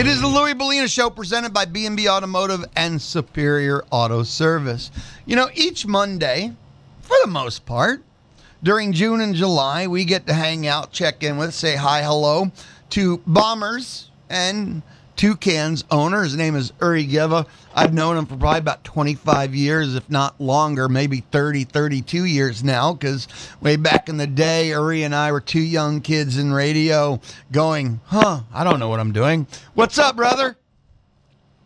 It is the Louis Bellina Show presented by B&B Automotive and Superior Auto Service. You know, each Monday, for the most part, during June and July, we get to hang out, check in with, say hi, hello to Bombers and Toucans owner. His name is Uri Geva. I've known him for probably about 25 years, if not longer, maybe 30, 32 years now, because way back in the day, Uri and I were two young kids in radio going, huh, I don't know what I'm doing. What's up, brother?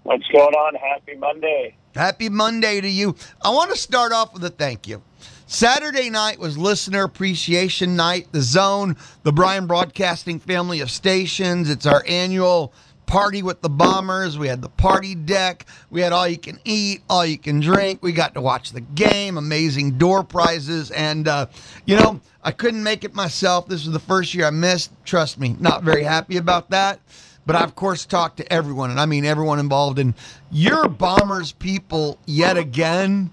What's going on? Happy Monday. Happy Monday to you. I want to start off with a thank you. Saturday night was listener appreciation night. The Zone, the Bryan Broadcasting family of stations. It's our annual party with the bombers. We had the party deck. We had all you can eat, all you can drink. We got to watch the game, amazing door prizes. And, uh, you know, I couldn't make it myself. This was the first year I missed. Trust me, not very happy about that. But I, of course, talked to everyone, and I mean everyone involved. And your Bombers people, yet again,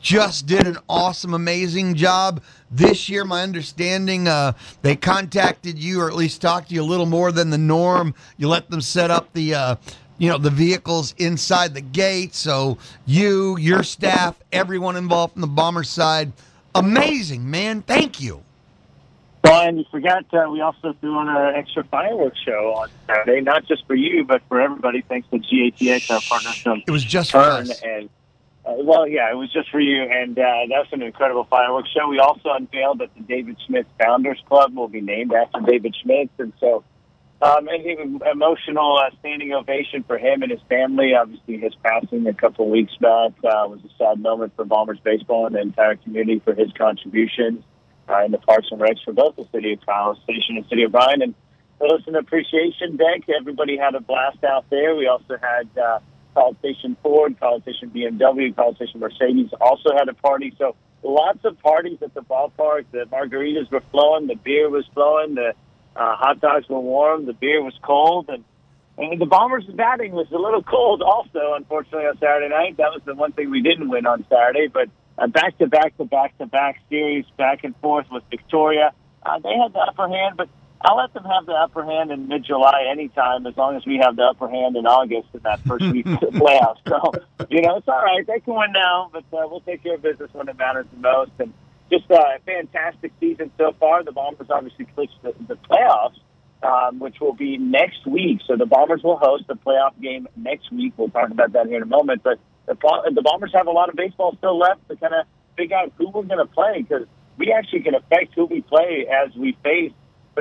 just did an awesome, amazing job. This year, my understanding, uh, they contacted you or at least talked to you a little more than the norm. You let them set up the, uh, you know, the vehicles inside the gate. So you, your staff, everyone involved from the bomber side, amazing, man. Thank you. Brian, you forgot uh, we also threw on an extra fireworks show on Saturday, not just for you, but for everybody. Thanks to GATX, our partner. It was just for us. And uh, well, yeah, it was just for you, and uh, that's an incredible fireworks show. We also unveiled that the David Schmitz Founders Club will be named after David Schmitz, and so um, an emotional uh, standing ovation for him and his family. Obviously, his passing a couple weeks back uh, was a sad moment for Bombers baseball and the entire community for his contributions uh, in the Parks and Recs for both the city of College Station and city of Bryan. And the Listen Appreciation Deck, everybody had a blast out there. We also had. Uh, College Station Ford, College Station BMW, College Station Mercedes also had a party. So lots of parties at the ballpark. The margaritas were flowing, the beer was flowing, the uh, hot dogs were warm, the beer was cold, and and the Bombers' batting was a little cold also, unfortunately, on Saturday night. That was the one thing we didn't win on Saturday, but a back to back to back to back series back and forth with Victoria. Uh, they had the upper hand, but I'll let them have the upper hand in mid-July anytime, as long as we have the upper hand in August in that first week of the playoffs. So, you know, it's all right. They can win now, but uh, we'll take care of business when it matters the most. And just uh, a fantastic season so far. The Bombers obviously clinched the, the playoffs, um, which will be next week. So the Bombers will host the playoff game next week. We'll talk about that here in a moment. But the, the Bombers have a lot of baseball still left to kind of figure out who we're going to play because we actually can affect who we play as we face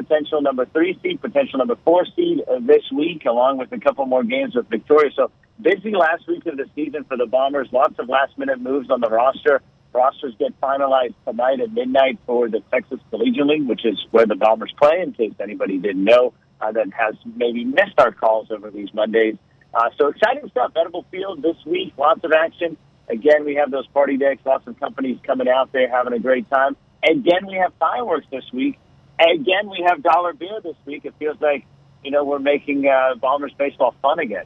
potential number three seed, potential number four seed uh, this week, along with a couple more games with Victoria. So busy last week of the season for the Bombers. Lots of last minute moves on the roster. Rosters get finalized tonight at midnight for the Texas Collegiate League, which is where the Bombers play. In case anybody didn't know, uh, that has maybe missed our calls over these Mondays. Uh, so exciting stuff. Edible Field this week. Lots of action. Again, we have those party decks. Lots of companies coming out there having a great time. Again, we have fireworks this week. Again, we have dollar beer this week. It feels like, you know, we're making uh, Bombers baseball fun again.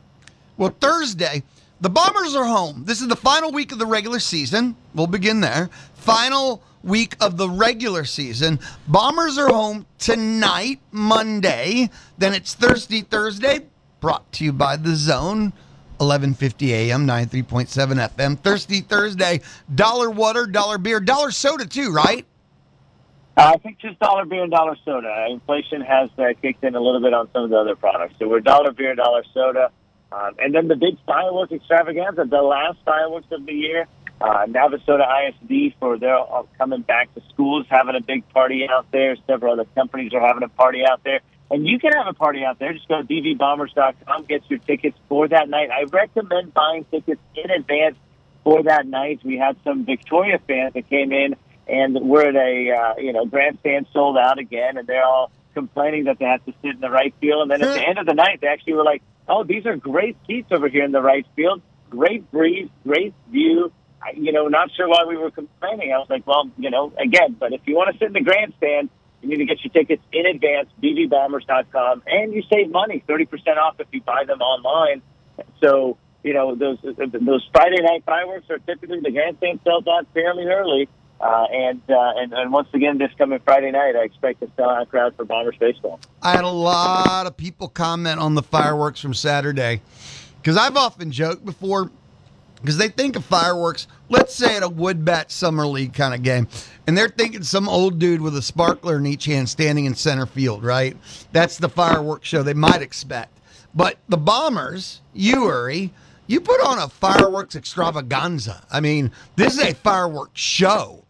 Well, Thursday, the Bombers are home. This is the final week of the regular season. We'll begin there. Final week of the regular season. Bombers are home tonight, Monday. Then it's Thursday, Thursday, brought to you by The Zone. 11:50 a.m. 93.7 FM. Thursday, Thursday. Dollar water, dollar beer, dollar soda too, right? Uh, I think just dollar beer and dollar soda. Inflation has uh, kicked in a little bit on some of the other products. So we're dollar beer, dollar soda. Um, and then the big fireworks extravaganza, the last fireworks of the year. Uh, Navasota ISD for their uh, coming back to schools, having a big party out there. Several other companies are having a party out there. And you can have a party out there. Just go to bvbombers.com, get your tickets for that night. I recommend buying tickets in advance for that night. We had some Victoria fans that came in and we're at a uh, you know grandstand sold out again, and they're all complaining that they have to sit in the right field. And then at the end of the night, they actually were like, "Oh, these are great seats over here in the right field. Great breeze, great view." I, you know, not sure why we were complaining. I was like, "Well, you know, again, but if you want to sit in the grandstand." You need to get your tickets in advance, bvbombers.com, and you save money, 30% off if you buy them online. So, you know, those those Friday night fireworks are typically the grandstand sells out fairly early, Uh, and, uh, and and once again, this coming Friday night, I expect a sellout crowd for Bombers baseball. I had a lot of people comment on the fireworks from Saturday because I've often joked before because they think of fireworks, let's say at a wood bat summer league kind of game, and they're thinking some old dude with a sparkler in each hand standing in center field, right? That's the fireworks show they might expect. But the Bombers, you, Uri, you put on a fireworks extravaganza. I mean, this is a fireworks show.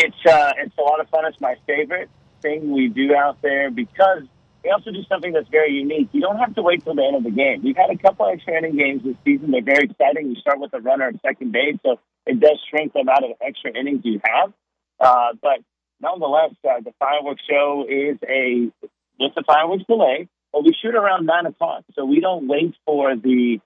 It's uh, it's a lot of fun. It's my favorite thing we do out there because we also do something that's very unique. You don't have to wait till the end of the game. We've had a couple extra inning games this season. They're very exciting. You start with a runner at second base, so it does shrink the amount of extra innings you have. Uh, but nonetheless, uh, the fireworks show is a with the fireworks delay, but we shoot around nine o'clock, so we don't wait for the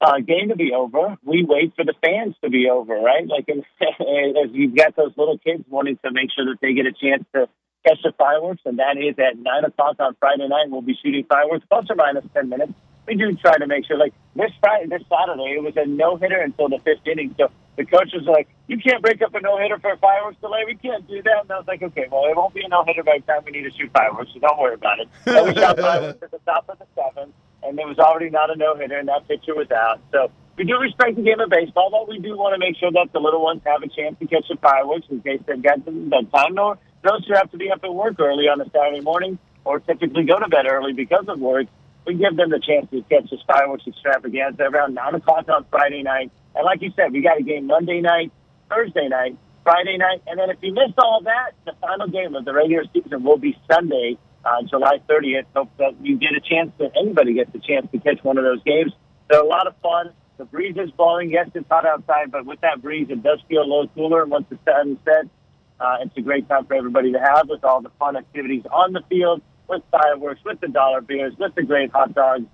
uh, game to be over. We wait for the fans to be over, right? Like, as you've got those little kids wanting to make sure that they get a chance to catch the fireworks, and that is at 9 o'clock on Friday night. We'll be shooting fireworks, plus or minus 10 minutes. We do try to make sure, like this Friday, this Saturday, it was a no hitter until the fifth inning. So the coach was like, "You can't break up a no hitter for a fireworks delay. We can't do that." And I was like, "Okay, well, it won't be a no hitter by the time we need to shoot fireworks, so don't worry about it." So we shot fireworks at the top of the seventh, and there was already not a no hitter, and that pitcher was out. So we do respect the game of baseball, but we do want to make sure that the little ones have a chance to catch the fireworks in case they've got the, the time or those who have to be up at work early on a Saturday morning or typically go to bed early because of work, we give them the chance to catch this fireworks extravaganza around 9 o'clock on Friday night. And like you said, we got a game Monday night, Thursday night, Friday night, and then if you missed all that, the final game of the regular season will be Sunday, uh, July 30th. Hope that you get a chance to, anybody gets a chance to catch one of those games. They're a lot of fun. The breeze is blowing. Yes, it's hot outside, but with that breeze, it does feel a little cooler once the sun sets. Uh, it's a great time for everybody to have with all the fun activities on the field, with fireworks, with the dollar beers, with the great hot dogs.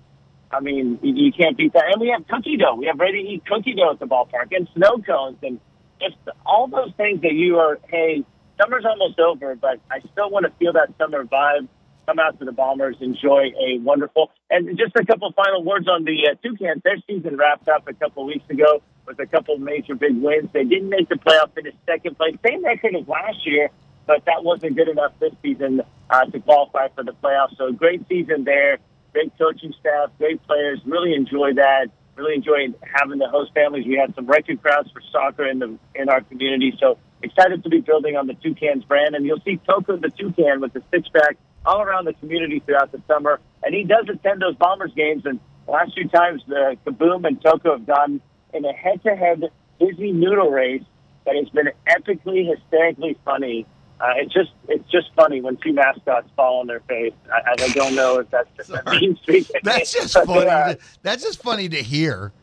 I mean, you, you can't beat that. And we have cookie dough. We have ready to eat cookie dough at the ballpark and snow cones and just all those things that you are, hey, summer's almost over, but I still want to feel that summer vibe. Come out to the Bombers, enjoy a wonderful. And just a couple final words on the uh, Toucans. Their season wrapped up a couple weeks ago with a couple major big wins. They didn't make the playoff, finished second place, same record as last year, but that wasn't good enough this season uh, to qualify for the playoffs. So great season there, great coaching staff, great players. Really enjoyed that. Really enjoyed having the host families. We had some record crowds for soccer in the in our community. So excited to be building on the Toucans brand, and you'll see Toko the Toucan with the six pack all around the community throughout the summer. And he does attend those Bombers games. And last few times, the Kaboom and Toko have gone in a head-to-head busy noodle race that has been epically, hysterically funny. Uh, it's just it's just funny when two mascots fall on their face. I, I don't know if that's just a mean streak. That's just But, funny. uh, that's just funny to hear.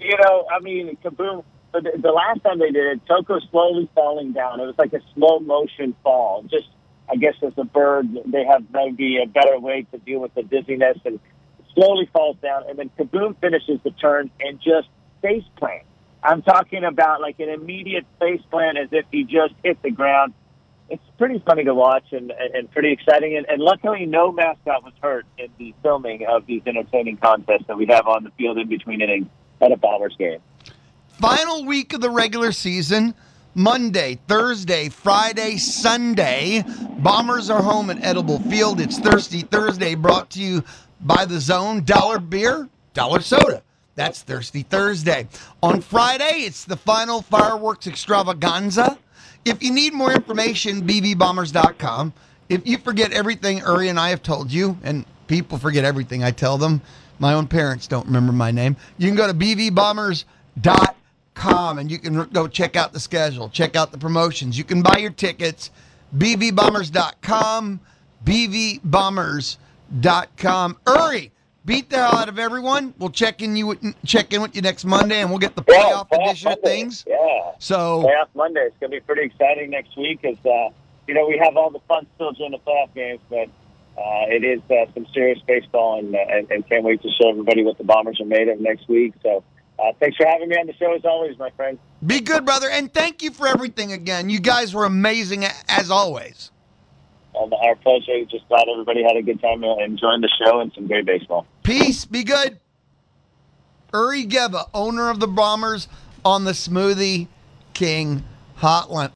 you know, I mean, Kaboom. The, the last time they did it, Toko slowly falling down. It was like a slow motion fall. Just, I guess, as a bird, they have maybe a better way to deal with the dizziness and slowly falls down. And then Kaboom finishes the turn and just face plant. I'm talking about like an immediate face plant as if he just hit the ground. It's pretty funny to watch and, and, pretty exciting. And, and luckily, no mascot was hurt in the filming of these entertaining contests that we have on the field in between innings at a Bombers game. Final week of the regular season. Monday, Thursday, Friday, Sunday. Bombers are home at Edible Field. It's Thirsty Thursday brought to you by the Zone. Dollar beer, dollar soda. That's Thirsty Thursday. On Friday, it's the final fireworks extravaganza. If you need more information, bvbombers.com. If you forget everything Uri and I have told you, and people forget everything I tell them, my own parents don't remember my name, you can go to bvbombers.com and you can go check out the schedule, check out the promotions. You can buy your tickets, bvbombers.com, bvbombers.com. Uri, beat the hell out of everyone. We'll check in you check in with you next Monday and we'll get the playoff edition of things. Yeah. So Playoff Monday. It's going to be pretty exciting next week as, uh, you know, we have all the fun still during the playoff games, but uh, it is uh, some serious baseball and, uh, and, and can't wait to show everybody what the Bombers are made of next week. So uh, thanks for having me on the show as always, my friend. Be good, brother, and thank you for everything again. You guys were amazing as always. Um, our pleasure. Just glad everybody had a good time uh, enjoying the show and some great baseball. Peace. Be good. Uri Geva, owner of the Bombers, on the Smoothie King Hotline.